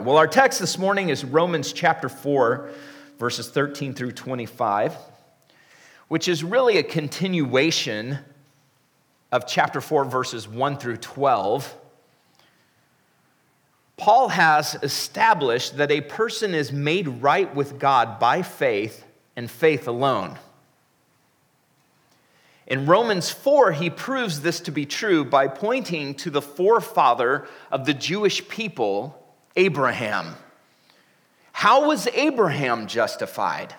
Well, our text this morning is Romans chapter 4, verses 13 through 25, which is really a continuation of chapter 4, verses 1 through 12. Paul has established that a person is made right with God by faith and faith alone. In Romans 4, he proves this to be true by pointing to the forefather of the Jewish people Abraham. How was Abraham justified?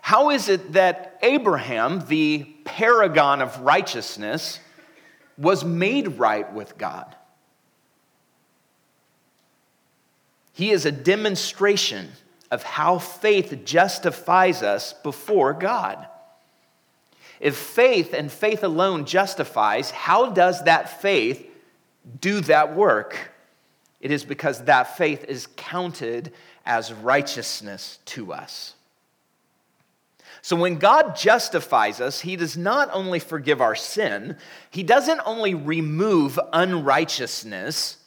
How is it that Abraham, the paragon of righteousness, was made right with God? He is a demonstration of how faith justifies us before God. If faith and faith alone justifies, how does that faith do that work? It is because that faith is counted as righteousness to us. So when God justifies us, He does not only forgive our sin, He doesn't only remove unrighteousness,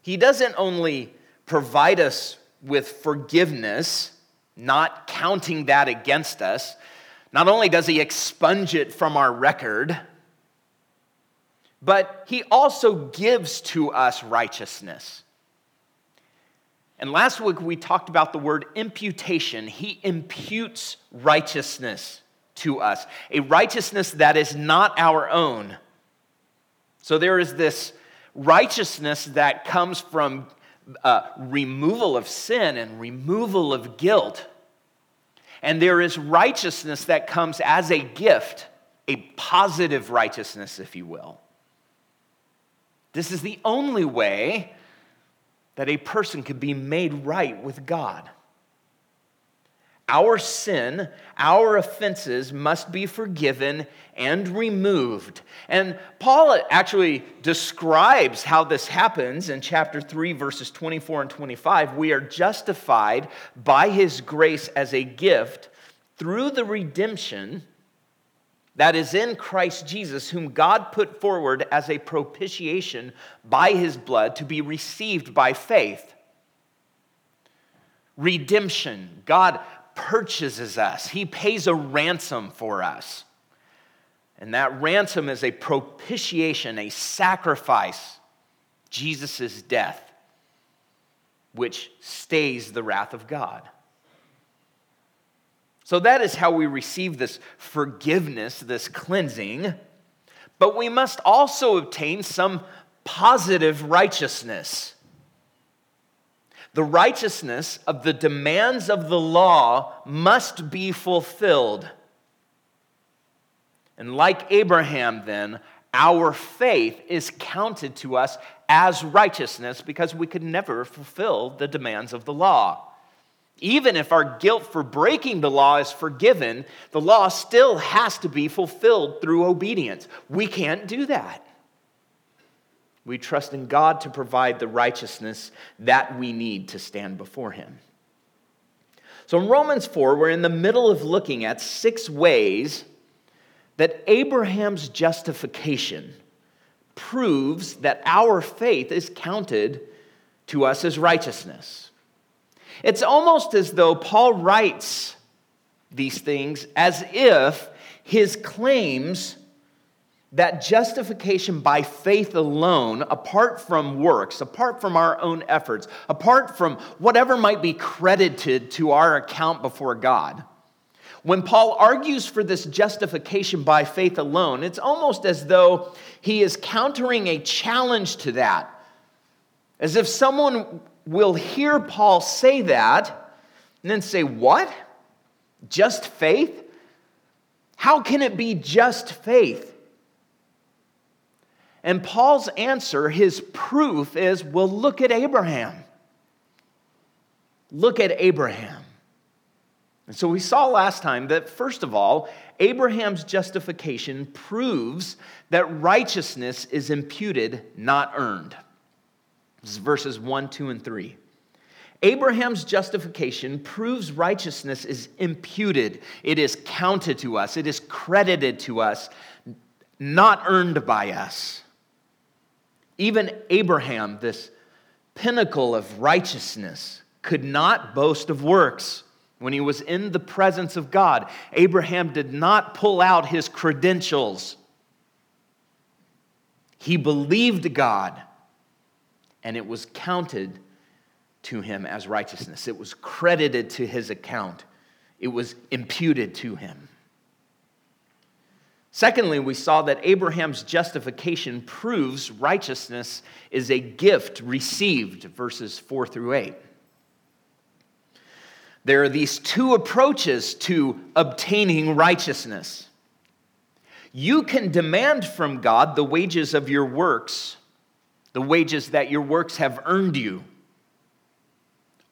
He doesn't only provide us with forgiveness, not counting that against us. Not only does He expunge it from our record, but he also gives to us righteousness. And last week we talked about the word imputation. He imputes righteousness to us, a righteousness that is not our own. So there is this righteousness that comes from uh, removal of sin and removal of guilt. And there is righteousness that comes as a gift, a positive righteousness, if you will. This is the only way that a person could be made right with God. Our sin, our offenses must be forgiven and removed. And Paul actually describes how this happens in chapter 3, verses 24 and 25. We are justified by his grace as a gift through the redemption that is in Christ Jesus, whom God put forward as a propitiation by his blood to be received by faith. Redemption. God purchases us, he pays a ransom for us. And that ransom is a propitiation, a sacrifice, Jesus' death, which stays the wrath of God. So that is how we receive this forgiveness, this cleansing. But we must also obtain some positive righteousness. The righteousness of the demands of the law must be fulfilled. And like Abraham, then, our faith is counted to us as righteousness because we could never fulfill the demands of the law. Even if our guilt for breaking the law is forgiven, the law still has to be fulfilled through obedience. We can't do that. We trust in God to provide the righteousness that we need to stand before Him. So in Romans 4, we're in the middle of looking at six ways that Abraham's justification proves that our faith is counted to us as righteousness. It's almost as though Paul writes these things as if his claims that justification by faith alone, apart from works, apart from our own efforts, apart from whatever might be credited to our account before God, when Paul argues for this justification by faith alone, it's almost as though he is countering a challenge to that. As if someone will hear Paul say that and then say, What? Just faith? How can it be just faith? And Paul's answer, his proof is well, look at Abraham. Look at Abraham. And so we saw last time that, first of all, Abraham's justification proves that righteousness is imputed, not earned. Verses 1, 2, and 3. Abraham's justification proves righteousness is imputed, it is counted to us, it is credited to us, not earned by us. Even Abraham, this pinnacle of righteousness, could not boast of works. When he was in the presence of God, Abraham did not pull out his credentials. He believed God, and it was counted to him as righteousness. It was credited to his account, it was imputed to him. Secondly, we saw that Abraham's justification proves righteousness is a gift received, verses 4 through 8. There are these two approaches to obtaining righteousness. You can demand from God the wages of your works, the wages that your works have earned you.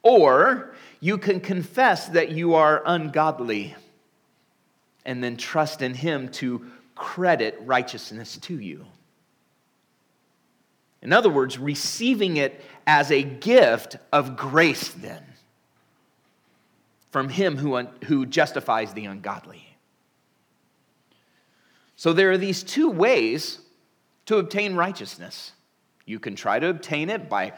Or you can confess that you are ungodly and then trust in Him to credit righteousness to you. In other words, receiving it as a gift of grace, then, from Him who, who justifies the ungodly. So there are these two ways to obtain righteousness. You can try to obtain it by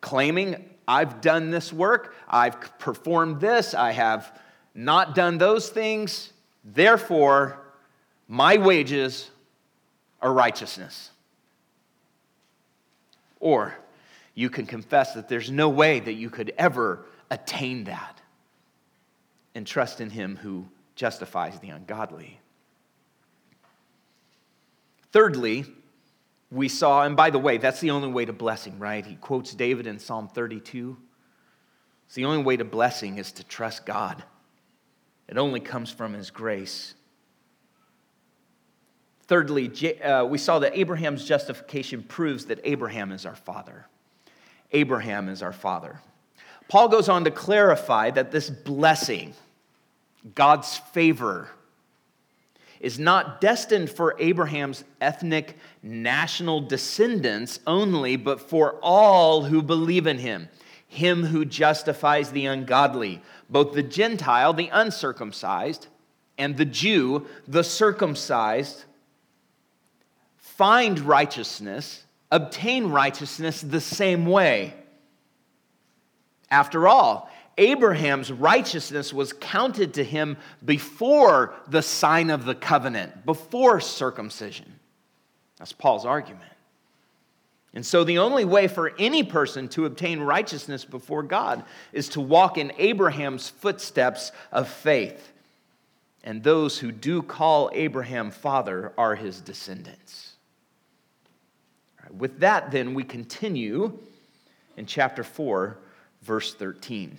claiming, I've done this work, I've performed this, I have not done those things, therefore, my wages are righteousness. Or you can confess that there's no way that you could ever attain that and trust in Him who justifies the ungodly. Thirdly, we saw, and by the way, that's the only way to blessing, right? He quotes David in Psalm 32. It's the only way to blessing is to trust God. It only comes from His grace. Thirdly, uh, we saw that Abraham's justification proves that Abraham is our father. Abraham is our father. Paul goes on to clarify that this blessing, God's favor, is not destined for Abraham's ethnic national descendants only, but for all who believe in him, him who justifies the ungodly, both the Gentile, the uncircumcised, and the Jew, the circumcised, find righteousness, obtain righteousness the same way. After all, Abraham's righteousness was counted to him before the sign of the covenant, before circumcision. That's Paul's argument. And so, the only way for any person to obtain righteousness before God is to walk in Abraham's footsteps of faith. And those who do call Abraham father are his descendants. with that, then, we continue in chapter 4, verse 13.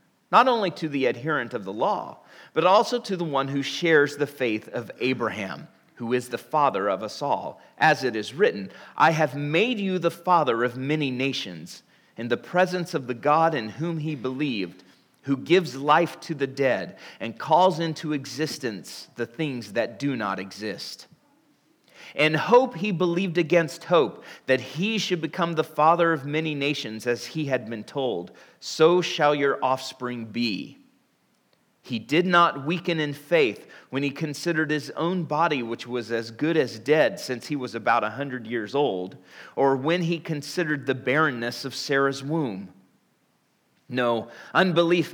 not only to the adherent of the law, but also to the one who shares the faith of Abraham, who is the father of us all. As it is written, I have made you the father of many nations, in the presence of the God in whom he believed, who gives life to the dead and calls into existence the things that do not exist. In hope, he believed against hope that he should become the father of many nations, as he had been told, So shall your offspring be. He did not weaken in faith when he considered his own body, which was as good as dead since he was about a hundred years old, or when he considered the barrenness of Sarah's womb. No, unbelief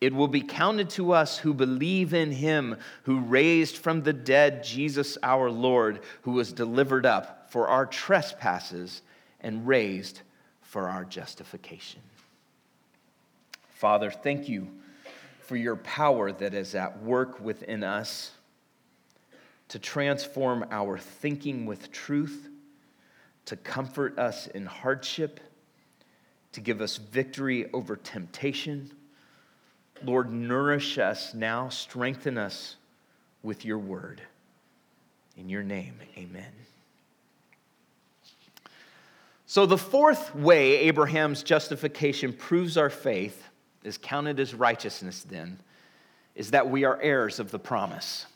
It will be counted to us who believe in him who raised from the dead Jesus our Lord, who was delivered up for our trespasses and raised for our justification. Father, thank you for your power that is at work within us to transform our thinking with truth, to comfort us in hardship, to give us victory over temptation. Lord, nourish us now, strengthen us with your word. In your name, amen. So, the fourth way Abraham's justification proves our faith is counted as righteousness, then, is that we are heirs of the promise.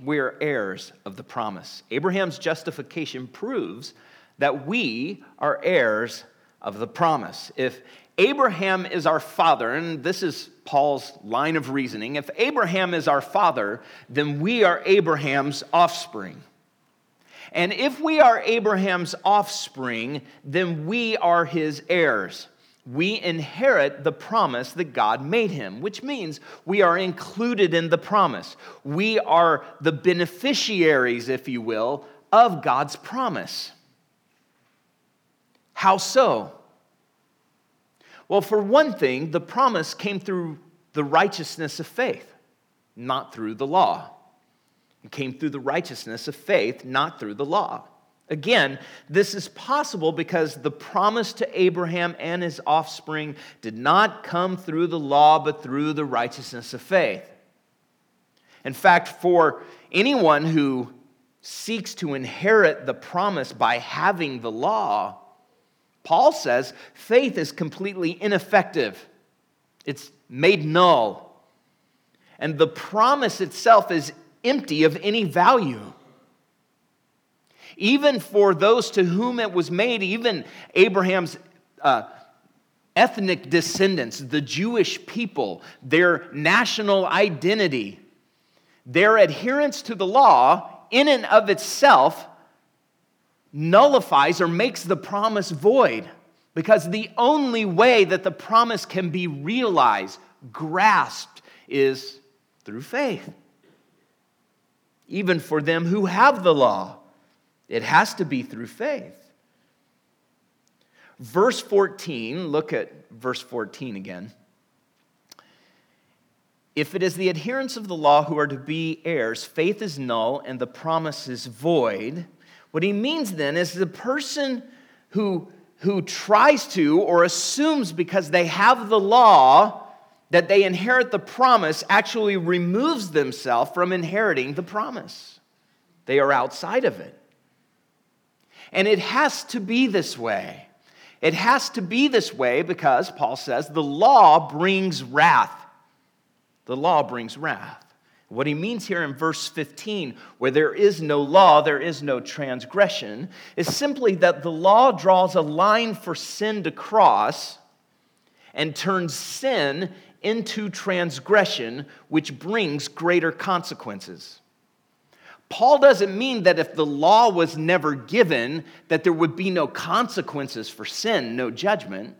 We are heirs of the promise. Abraham's justification proves that we are heirs of the promise. If Abraham is our father, and this is Paul's line of reasoning, if Abraham is our father, then we are Abraham's offspring. And if we are Abraham's offspring, then we are his heirs we inherit the promise that God made him, which means we are included in the promise. We are the beneficiaries, if you will, of God's promise. How so? Well, for one thing, the promise came through the righteousness of faith, not through the law. It came through the righteousness of faith, not through the law. Again, this is possible because the promise to Abraham and his offspring did not come through the law, but through the righteousness of faith. In fact, for anyone who seeks to inherit the promise by having the law, Paul says faith is completely ineffective, it's made null. And the promise itself is empty of any value even for those to whom it was made, even Abraham's uh, ethnic descendants, the Jewish people, their national identity, their adherence to the law in and of itself nullifies or makes the promise void. Because the only way that the promise can be realized, grasped, is through faith. Even for them who have the law. It has to be through faith. Verse 14, look at verse 14 again. If it is the adherents of the law who are to be heirs, faith is null and the promise is void. What he means then is the person who, who tries to or assumes because they have the law that they inherit the promise actually removes themselves from inheriting the promise. They are outside of it. And it has to be this way. It has to be this way because, Paul says, the law brings wrath. The law brings wrath. What he means here in verse 15, where there is no law, there is no transgression, is simply that the law draws a line for sin to cross and turns sin into transgression, which brings greater consequences. Paul doesn't mean that if the law was never given, that there would be no consequences for sin, no judgment.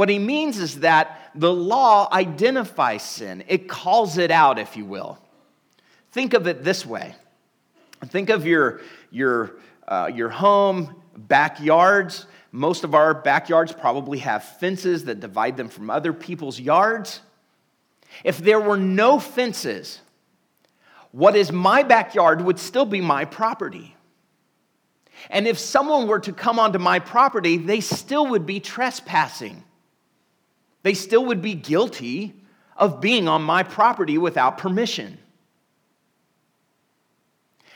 What he means is that the law identifies sin, it calls it out, if you will. Think of it this way think of your, your, uh, your home, backyards. Most of our backyards probably have fences that divide them from other people's yards. If there were no fences, what is my backyard would still be my property. And if someone were to come onto my property, they still would be trespassing. They still would be guilty of being on my property without permission.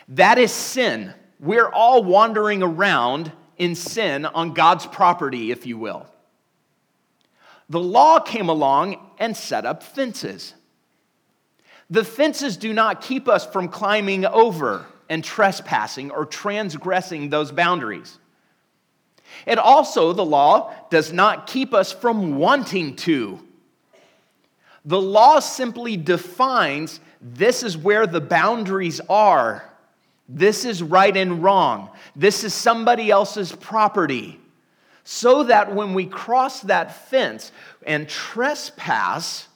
That is sin. We're all wandering around in sin on God's property, if you will. The law came along and set up fences. The fences do not keep us from climbing over and trespassing or transgressing those boundaries. It also, the law, does not keep us from wanting to. The law simply defines this is where the boundaries are. This is right and wrong. This is somebody else's property. So that when we cross that fence and trespass,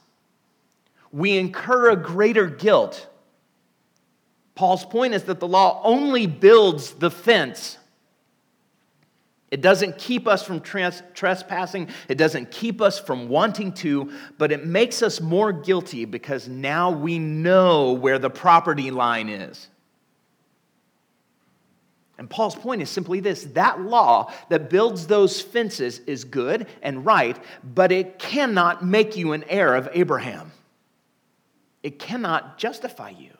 we incur a greater guilt. Paul's point is that the law only builds the fence. It doesn't keep us from trans- trespassing. It doesn't keep us from wanting to, but it makes us more guilty because now we know where the property line is. And Paul's point is simply this that law that builds those fences is good and right, but it cannot make you an heir of Abraham. It cannot justify you.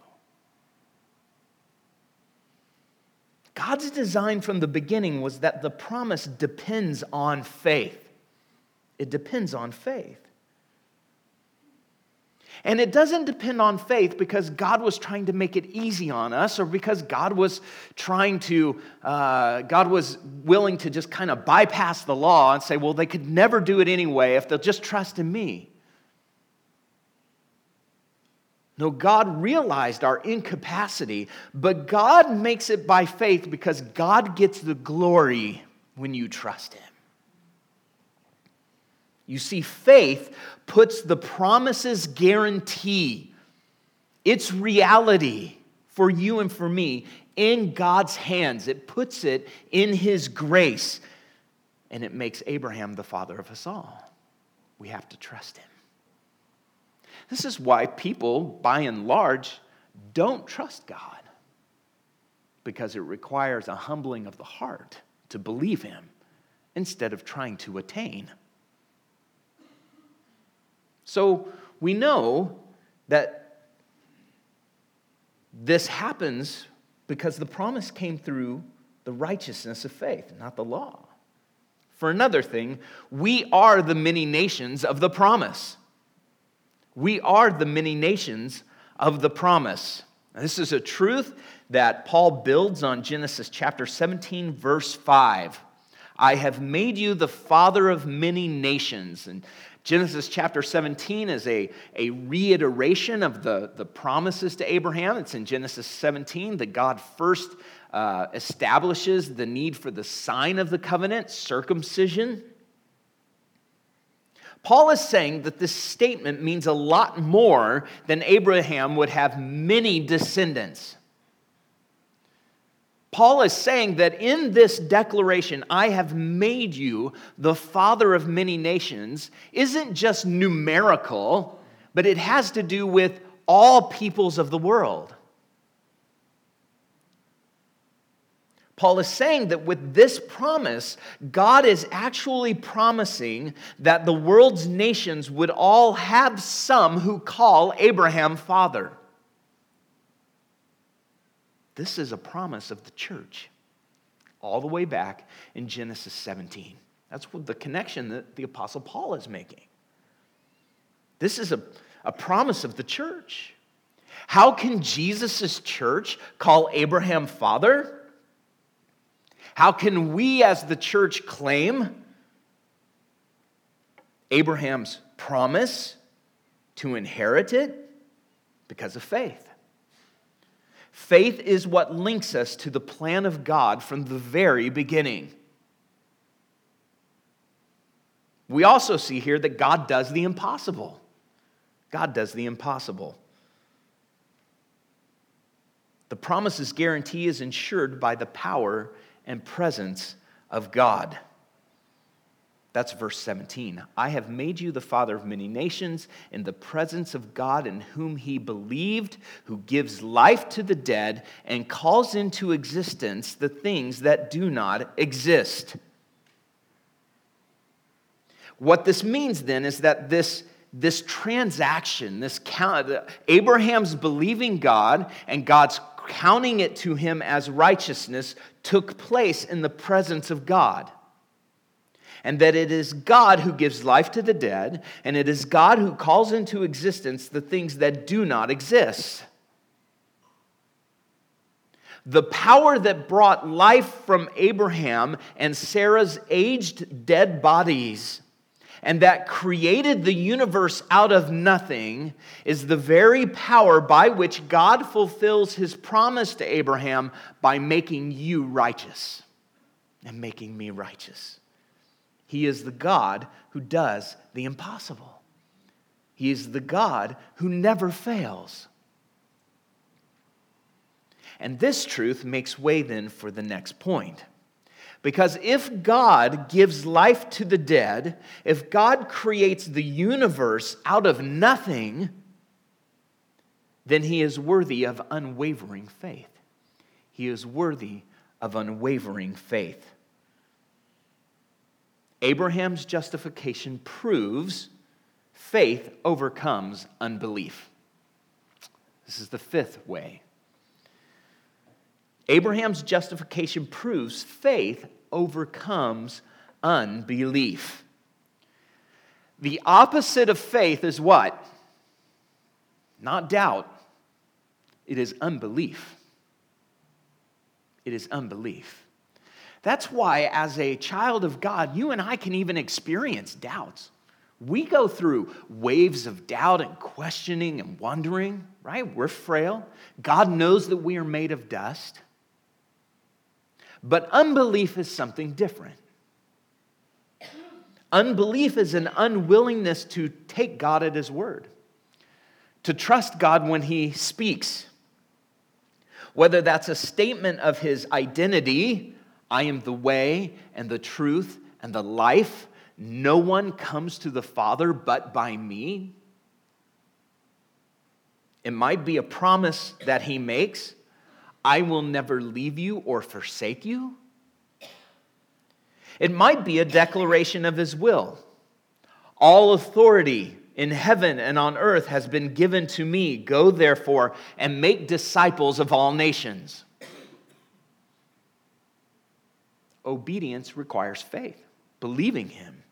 God's design from the beginning was that the promise depends on faith. It depends on faith. And it doesn't depend on faith because God was trying to make it easy on us or because God was trying to, uh, God was willing to just kind of bypass the law and say, well, they could never do it anyway if they'll just trust in me. No, God realized our incapacity, but God makes it by faith because God gets the glory when you trust Him. You see, faith puts the promise's guarantee, its reality for you and for me, in God's hands. It puts it in His grace, and it makes Abraham the father of us all. We have to trust Him. This is why people, by and large, don't trust God, because it requires a humbling of the heart to believe Him instead of trying to attain. So we know that this happens because the promise came through the righteousness of faith, not the law. For another thing, we are the many nations of the promise. We are the many nations of the promise. Now, this is a truth that Paul builds on Genesis chapter 17, verse 5. I have made you the father of many nations. And Genesis chapter 17 is a, a reiteration of the, the promises to Abraham. It's in Genesis 17 that God first uh, establishes the need for the sign of the covenant, circumcision. Paul is saying that this statement means a lot more than Abraham would have many descendants. Paul is saying that in this declaration, I have made you the father of many nations, isn't just numerical, but it has to do with all peoples of the world. Paul is saying that with this promise, God is actually promising that the world's nations would all have some who call Abraham father. This is a promise of the church, all the way back in Genesis 17. That's the connection that the Apostle Paul is making. This is a, a promise of the church. How can Jesus' church call Abraham father? How can we as the church claim Abraham's promise to inherit it? Because of faith. Faith is what links us to the plan of God from the very beginning. We also see here that God does the impossible. God does the impossible. The promise's guarantee is ensured by the power and presence of God. That's verse 17. I have made you the father of many nations in the presence of God in whom he believed, who gives life to the dead and calls into existence the things that do not exist. What this means then is that this, this transaction, this count, Abraham's believing God and God's counting it to him as righteousness took place in the presence of God. And that it is God who gives life to the dead, and it is God who calls into existence the things that do not exist. The power that brought life from Abraham and Sarah's aged dead bodies and that created the universe out of nothing is the very power by which God fulfills his promise to Abraham by making you righteous and making me righteous. He is the God who does the impossible. He is the God who never fails. And this truth makes way then for the next point. Because if God gives life to the dead, if God creates the universe out of nothing, then he is worthy of unwavering faith. He is worthy of unwavering faith. Abraham's justification proves faith overcomes unbelief. This is the fifth way. Abraham's justification proves faith overcomes unbelief. The opposite of faith is what? Not doubt, it is unbelief. It is unbelief. That's why, as a child of God, you and I can even experience doubts. We go through waves of doubt and questioning and wondering, right? We're frail. God knows that we are made of dust. But unbelief is something different. Unbelief is an unwillingness to take God at His word, to trust God when He speaks. Whether that's a statement of His identity, I am the way and the truth and the life, no one comes to the Father but by me. It might be a promise that He makes I will never leave you or forsake you. It might be a declaration of his will. All authority in heaven and on earth has been given to me. Go therefore and make disciples of all nations. Obedience requires faith, believing him.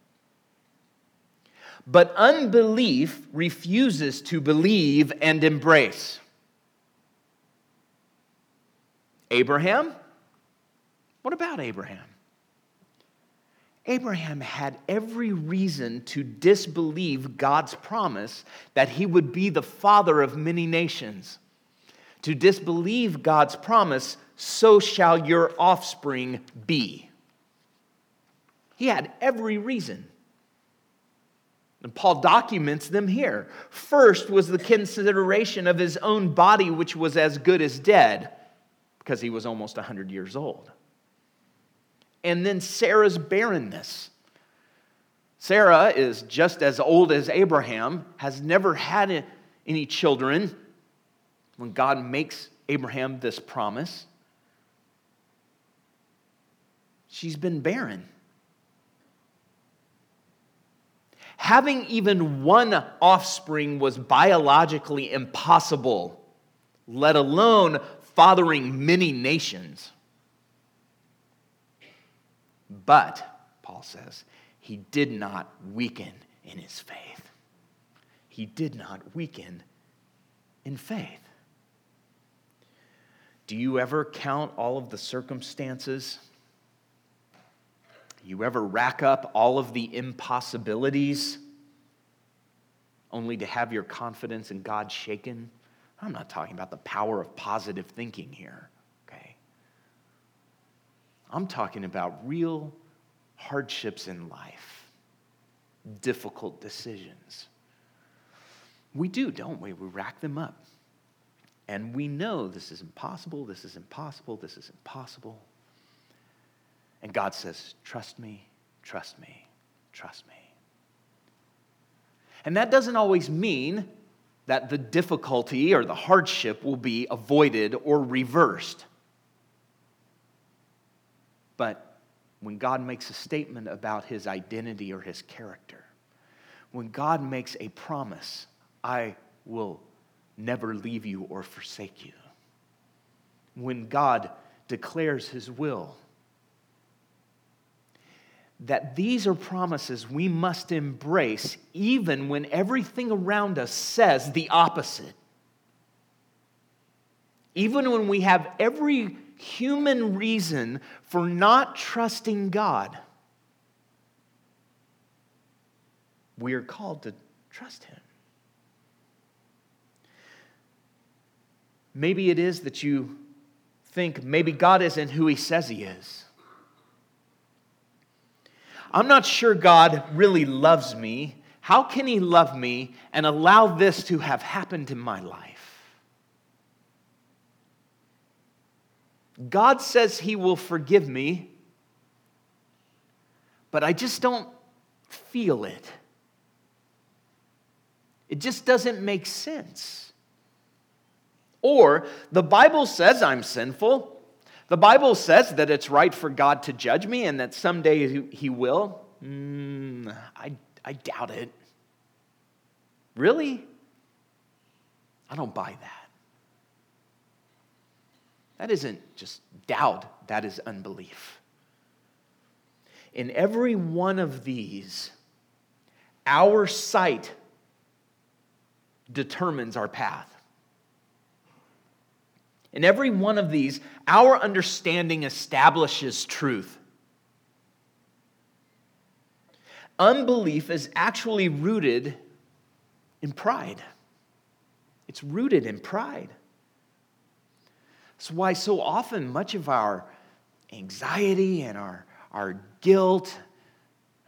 But unbelief refuses to believe and embrace. Abraham? What about Abraham? Abraham had every reason to disbelieve God's promise that he would be the father of many nations. To disbelieve God's promise, so shall your offspring be. He had every reason. And Paul documents them here. First was the consideration of his own body, which was as good as dead because he was almost 100 years old. And then Sarah's barrenness. Sarah is just as old as Abraham, has never had any children when God makes Abraham this promise. She's been barren. Having even one offspring was biologically impossible, let alone fathering many nations. But, Paul says, he did not weaken in his faith. He did not weaken in faith. Do you ever count all of the circumstances? You ever rack up all of the impossibilities only to have your confidence in God shaken? I'm not talking about the power of positive thinking here, okay? I'm talking about real hardships in life, difficult decisions. We do, don't we? We rack them up. And we know this is impossible, this is impossible, this is impossible. And God says, Trust me, trust me, trust me. And that doesn't always mean that the difficulty or the hardship will be avoided or reversed. But when God makes a statement about his identity or his character, when God makes a promise, I will never leave you or forsake you. When God declares his will, that these are promises we must embrace even when everything around us says the opposite. Even when we have every human reason for not trusting God, we are called to trust Him. Maybe it is that you think maybe God isn't who He says He is. I'm not sure God really loves me. How can He love me and allow this to have happened in my life? God says He will forgive me, but I just don't feel it. It just doesn't make sense. Or the Bible says I'm sinful. The Bible says that it's right for God to judge me and that someday He will. Mm, I, I doubt it. Really? I don't buy that. That isn't just doubt, that is unbelief. In every one of these, our sight determines our path. In every one of these, our understanding establishes truth. Unbelief is actually rooted in pride. It's rooted in pride. That's why so often much of our anxiety and our, our guilt,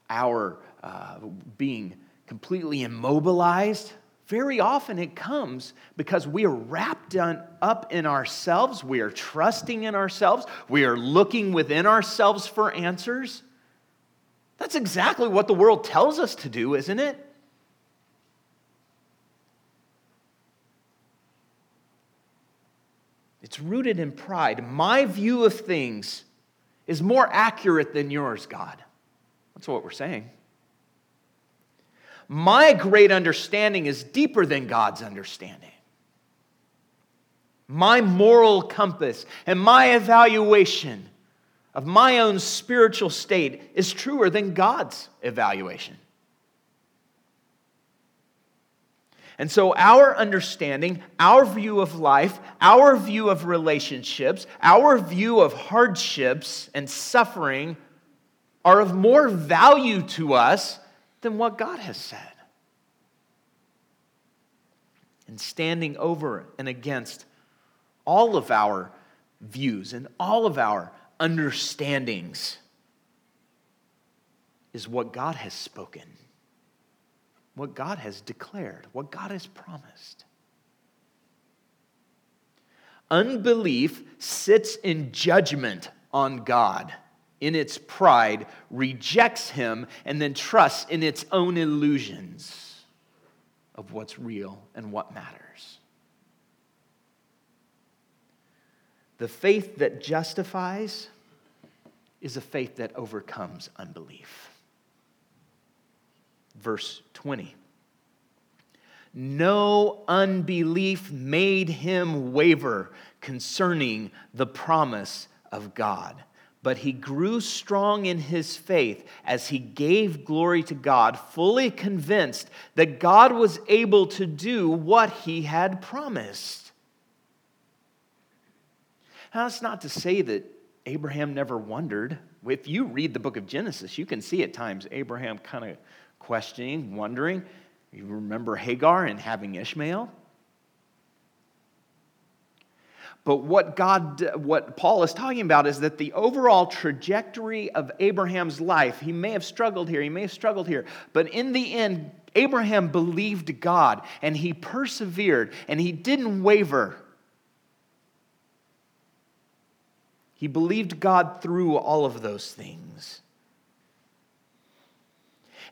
our uh, being completely immobilized, very often it comes because we are wrapped up in ourselves, we are trusting in ourselves, we are looking within ourselves for answers. That's exactly what the world tells us to do, isn't it? It's rooted in pride. My view of things is more accurate than yours, God. That's what we're saying. My great understanding is deeper than God's understanding. My moral compass and my evaluation of my own spiritual state is truer than God's evaluation. And so, our understanding, our view of life, our view of relationships, our view of hardships and suffering are of more value to us than what God has said. And standing over and against all of our views and all of our understandings is what God has spoken what God has declared, what God has promised. Unbelief sits in judgment on God, in its pride, rejects Him, and then trusts in its own illusions of what's real and what matters. The faith that justifies is a faith that overcomes unbelief verse 20. No unbelief made him waver concerning the promise of God, but he grew strong in his faith as he gave glory to God, fully convinced that God was able to do what he had promised. Now, that's not to say that Abraham never wondered. If you read the book of Genesis, you can see at times Abraham kind of questioning, wondering. You remember Hagar and having Ishmael? But what God, what Paul is talking about is that the overall trajectory of Abraham's life, he may have struggled here, he may have struggled here, but in the end, Abraham believed God and he persevered and he didn't waver. He believed God through all of those things.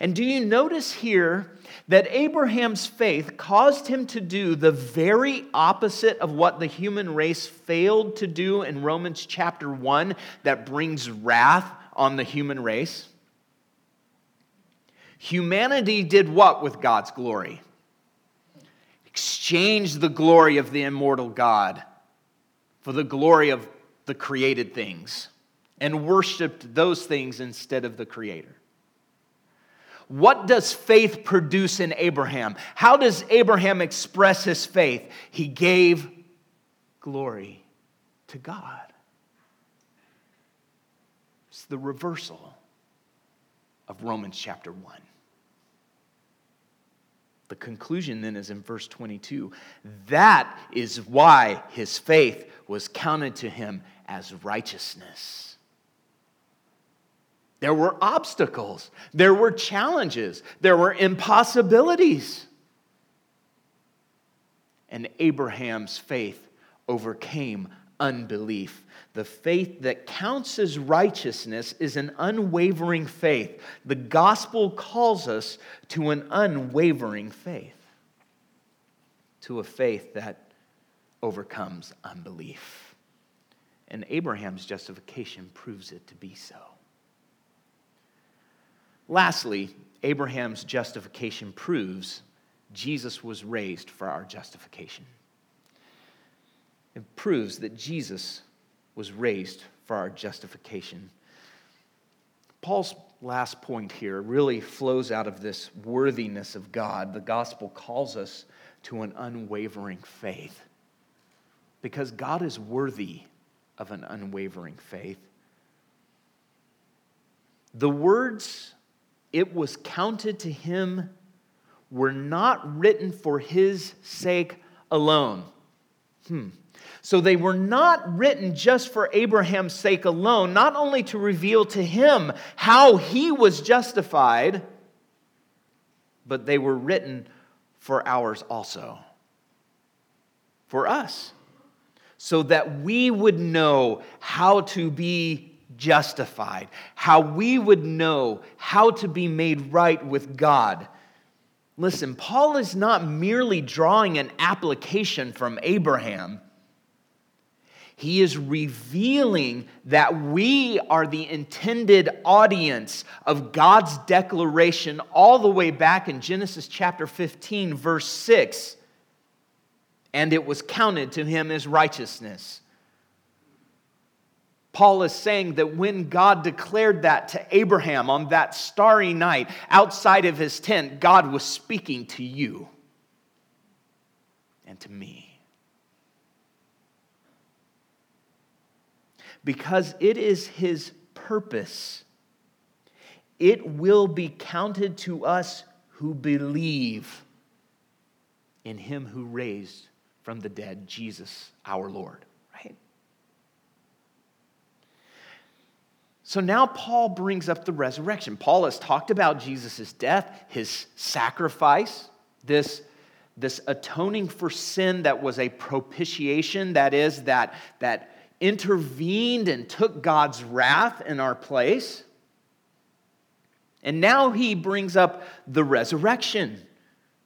And do you notice here that Abraham's faith caused him to do the very opposite of what the human race failed to do in Romans chapter 1 that brings wrath on the human race? Humanity did what with God's glory? Exchanged the glory of the immortal God for the glory of the created things and worshiped those things instead of the Creator. What does faith produce in Abraham? How does Abraham express his faith? He gave glory to God. It's the reversal of Romans chapter 1. The conclusion then is in verse 22. That is why his faith was counted to him as righteousness. There were obstacles, there were challenges, there were impossibilities. And Abraham's faith overcame unbelief. The faith that counts as righteousness is an unwavering faith. The gospel calls us to an unwavering faith, to a faith that overcomes unbelief. And Abraham's justification proves it to be so. Lastly, Abraham's justification proves Jesus was raised for our justification. It proves that Jesus was raised for our justification. Paul's last point here really flows out of this worthiness of God. The gospel calls us to an unwavering faith because God is worthy of an unwavering faith. The words, it was counted to him, were not written for his sake alone. Hmm. So they were not written just for Abraham's sake alone, not only to reveal to him how he was justified, but they were written for ours also. For us. So that we would know how to be justified, how we would know how to be made right with God. Listen, Paul is not merely drawing an application from Abraham he is revealing that we are the intended audience of God's declaration all the way back in Genesis chapter 15, verse 6. And it was counted to him as righteousness. Paul is saying that when God declared that to Abraham on that starry night outside of his tent, God was speaking to you and to me. because it is his purpose. It will be counted to us who believe in him who raised from the dead Jesus our Lord, So now Paul brings up the resurrection. Paul has talked about Jesus' death, his sacrifice, this, this atoning for sin that was a propitiation, that is, that, that intervened and took God's wrath in our place. And now he brings up the resurrection.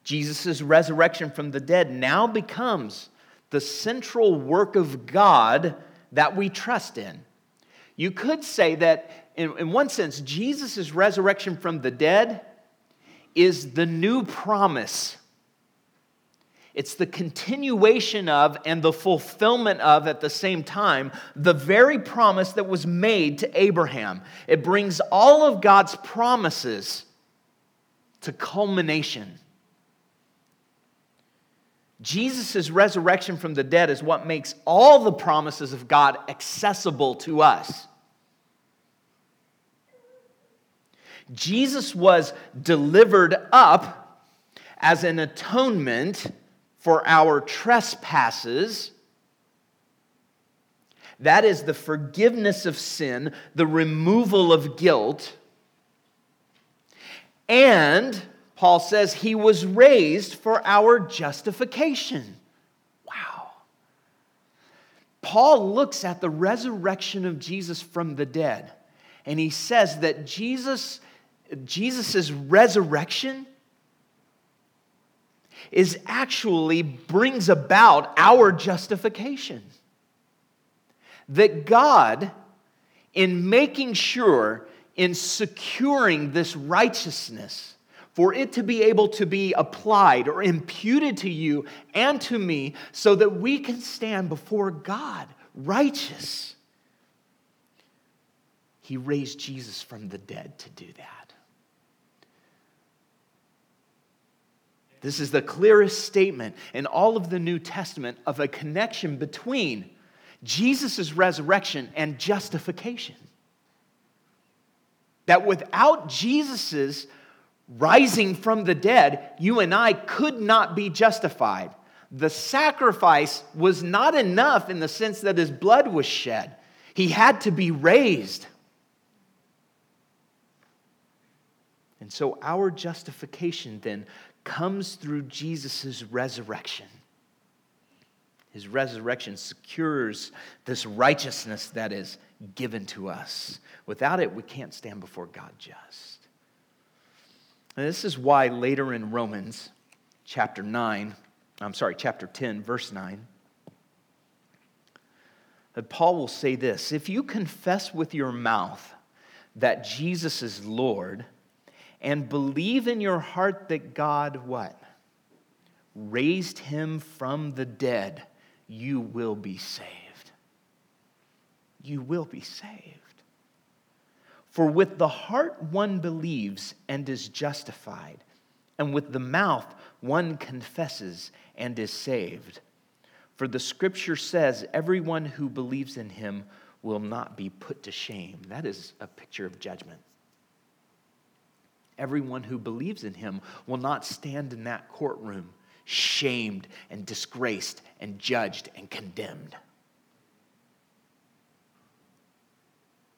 Jesus' resurrection from the dead now becomes the central work of God that we trust in. You could say that, in, in one sense, Jesus' resurrection from the dead is the new promise it's the continuation of and the fulfillment of, at the same time, the very promise that was made to Abraham. It brings all of God's promises to culmination. Jesus' resurrection from the dead is what makes all the promises of God accessible to us. Jesus was delivered up as an atonement for our trespasses. That is the forgiveness of sin, the removal of guilt. And Paul says he was raised for our justification. Wow. Paul looks at the resurrection of Jesus from the dead and he says that Jesus Jesus' resurrection is actually brings about our justification. That God, in making sure, in securing this righteousness, for it to be able to be applied or imputed to you and to me, so that we can stand before God righteous. He raised Jesus from the dead to do that. This is the clearest statement in all of the New Testament of a connection between Jesus' resurrection and justification. That without Jesus' rising from the dead, you and I could not be justified. The sacrifice was not enough in the sense that his blood was shed, he had to be raised. And so our justification then comes through Jesus' resurrection. His resurrection secures this righteousness that is given to us. Without it, we can't stand before God just. And this is why later in Romans chapter 9, I'm sorry, chapter 10, verse 9, that Paul will say this If you confess with your mouth that Jesus is Lord and believe in your heart that God, what? Raised him from the dead, you will be saved. You will be saved. For with the heart one believes and is justified, and with the mouth one confesses and is saved. For the scripture says, everyone who believes in him will not be put to shame. That is a picture of judgment. Everyone who believes in him will not stand in that courtroom shamed and disgraced and judged and condemned.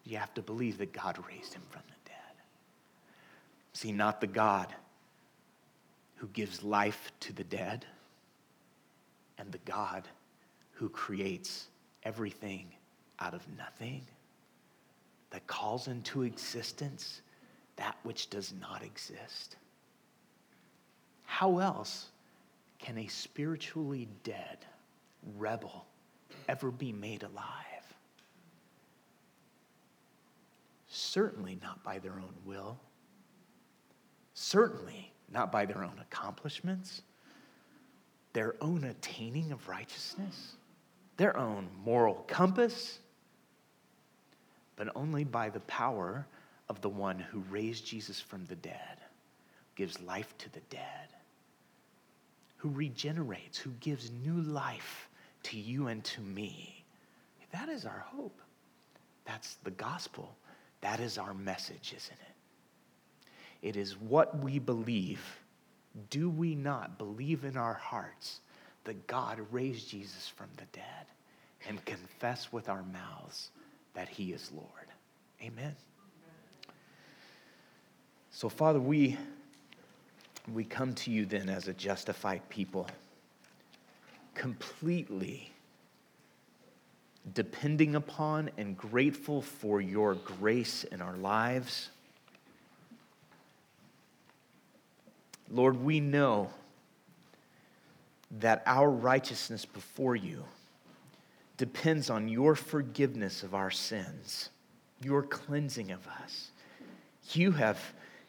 You have to believe that God raised him from the dead. See, not the God who gives life to the dead and the God who creates everything out of nothing, that calls into existence that which does not exist. How else can a spiritually dead rebel ever be made alive? Certainly not by their own will. Certainly not by their own accomplishments their own attaining of righteousness, their own moral compass, but only by the power of the one who raised Jesus from the dead, gives life to the dead, who regenerates, who gives new life to you and to me. That is our hope. That's the gospel. That is our message, isn't it? It is what we believe do we not believe in our hearts that God raised Jesus from the dead and confess with our mouths that he is Lord? Amen. So, Father, we, we come to you then as a justified people, completely depending upon and grateful for your grace in our lives Lord, we know that our righteousness before you depends on your forgiveness of our sins, your cleansing of us. You have,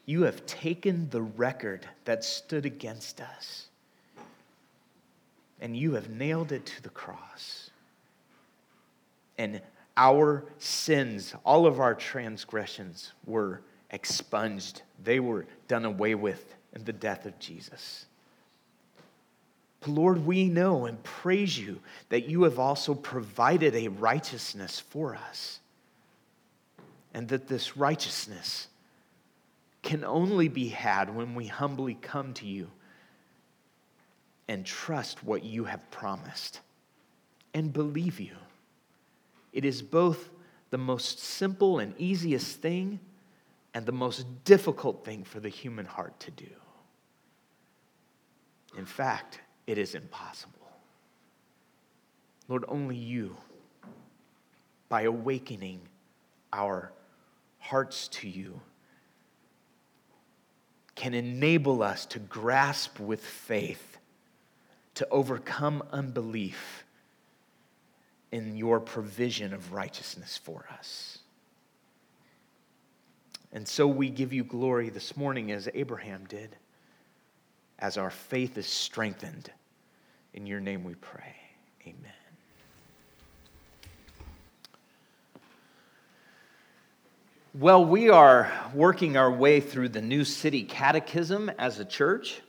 you have taken the record that stood against us and you have nailed it to the cross. And our sins, all of our transgressions were expunged, they were done away with in the death of Jesus. Lord, we know and praise you that you have also provided a righteousness for us, and that this righteousness can only be had when we humbly come to you and trust what you have promised and believe you. It is both the most simple and easiest thing and the most difficult thing for the human heart to do. In fact, it is impossible. Lord, only you, by awakening our hearts to you, can enable us to grasp with faith, to overcome unbelief in your provision of righteousness for us. And so we give you glory this morning as Abraham did as our faith is strengthened. In your name we pray. Amen. Well, we are working our way through the New City Catechism as a church,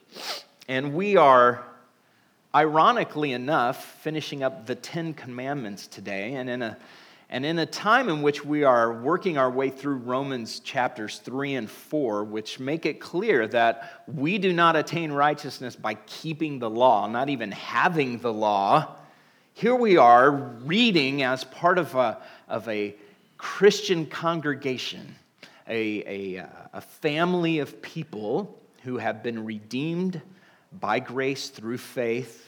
and we are, ironically enough, finishing up the Ten Commandments today. And in a and in a time in which we are working our way through Romans chapters 3 and 4, which make it clear that we do not attain righteousness by keeping the law, not even having the law, here we are reading as part of a, of a Christian congregation, a, a, a family of people who have been redeemed by grace through faith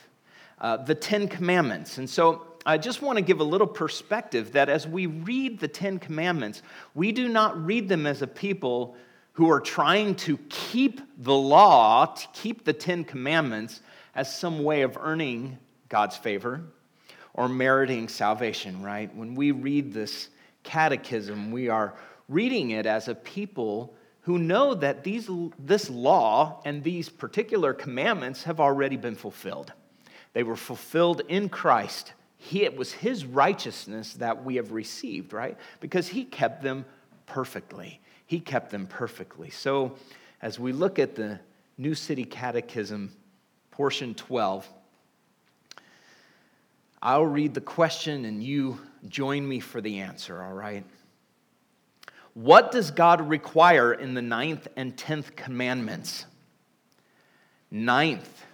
uh, the Ten Commandments. And so I just want to give a little perspective that as we read the Ten Commandments, we do not read them as a people who are trying to keep the law, to keep the Ten Commandments as some way of earning God's favor or meriting salvation, right? When we read this catechism, we are reading it as a people who know that these, this law and these particular commandments have already been fulfilled. They were fulfilled in Christ. He, it was His righteousness that we have received, right? Because He kept them perfectly. He kept them perfectly. So, as we look at the New City Catechism, portion 12, I'll read the question and you join me for the answer, all right? What does God require in the ninth and tenth commandments? Ninth,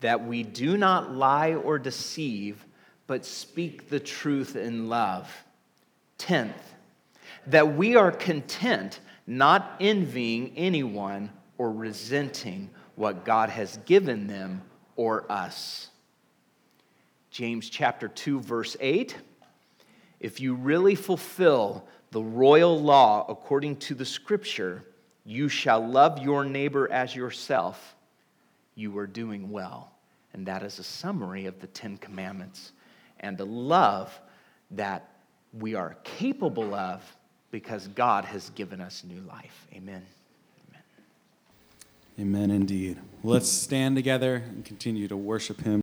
that we do not lie or deceive, but speak the truth in love. Tenth, that we are content, not envying anyone or resenting what God has given them or us. James chapter 2, verse 8. If you really fulfill the royal law according to the scripture, you shall love your neighbor as yourself, you are doing well. And that is a summary of the Ten Commandments and the love that we are capable of because God has given us new life. Amen. Amen, indeed. Let's stand together and continue to worship Him.